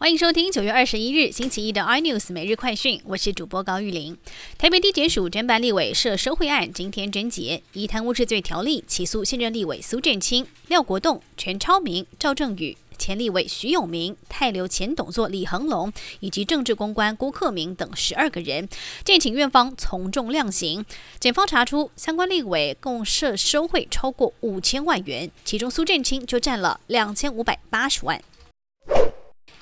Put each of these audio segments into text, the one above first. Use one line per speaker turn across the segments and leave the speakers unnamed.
欢迎收听九月二十一日星期一的 iNews 每日快讯，我是主播高玉玲。台北地检署侦办立委涉收贿案今天侦结，以贪污治罪条例起诉现任立委苏振清、廖国栋、全超明、赵正宇、前立委徐永明、泰流前董座李恒龙以及政治公关郭克明等十二个人，建请院方从重量刑。检方查出相关立委共涉收贿超过五千万元，其中苏振清就占了两千五百八十万。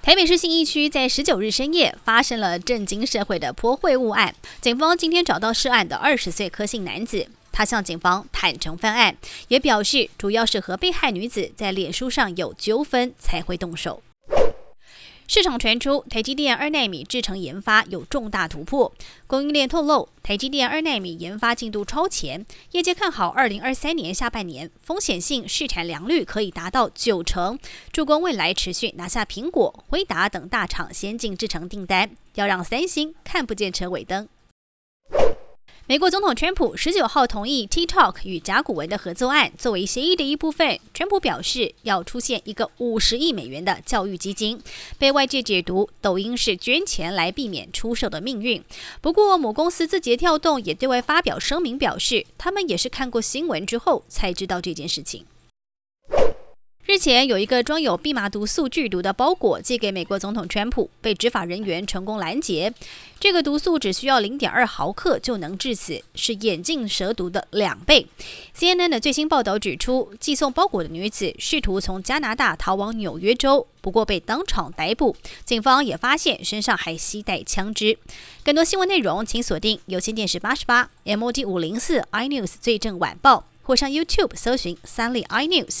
台北市信义区在十九日深夜发生了震惊社会的泼秽物案。警方今天找到涉案的二十岁柯姓男子，他向警方坦诚犯案，也表示主要是和被害女子在脸书上有纠纷才会动手。市场传出台积电二纳米制程研发有重大突破，供应链透露，台积电二纳米研发进度超前，业界看好二零二三年下半年风险性市产良率可以达到九成，助攻未来持续拿下苹果、辉达等大厂先进制程订单，要让三星看不见车尾灯。美国总统川普十九号同意 TikTok 与甲骨文的合作案作为协议的一部分。川普表示要出现一个五十亿美元的教育基金，被外界解读抖音是捐钱来避免出售的命运。不过，母公司字节跳动也对外发表声明，表示他们也是看过新闻之后才知道这件事情。日前有一个装有蓖麻毒素剧毒的包裹寄给美国总统川普，被执法人员成功拦截。这个毒素只需要零点二毫克就能致死，是眼镜蛇毒的两倍。CNN 的最新报道指出，寄送包裹的女子试图从加拿大逃往纽约州，不过被当场逮捕。警方也发现身上还携带枪支。更多新闻内容，请锁定有线电视八十八 MOD 五零四 iNews 最正晚报，或上 YouTube 搜寻三立 iNews。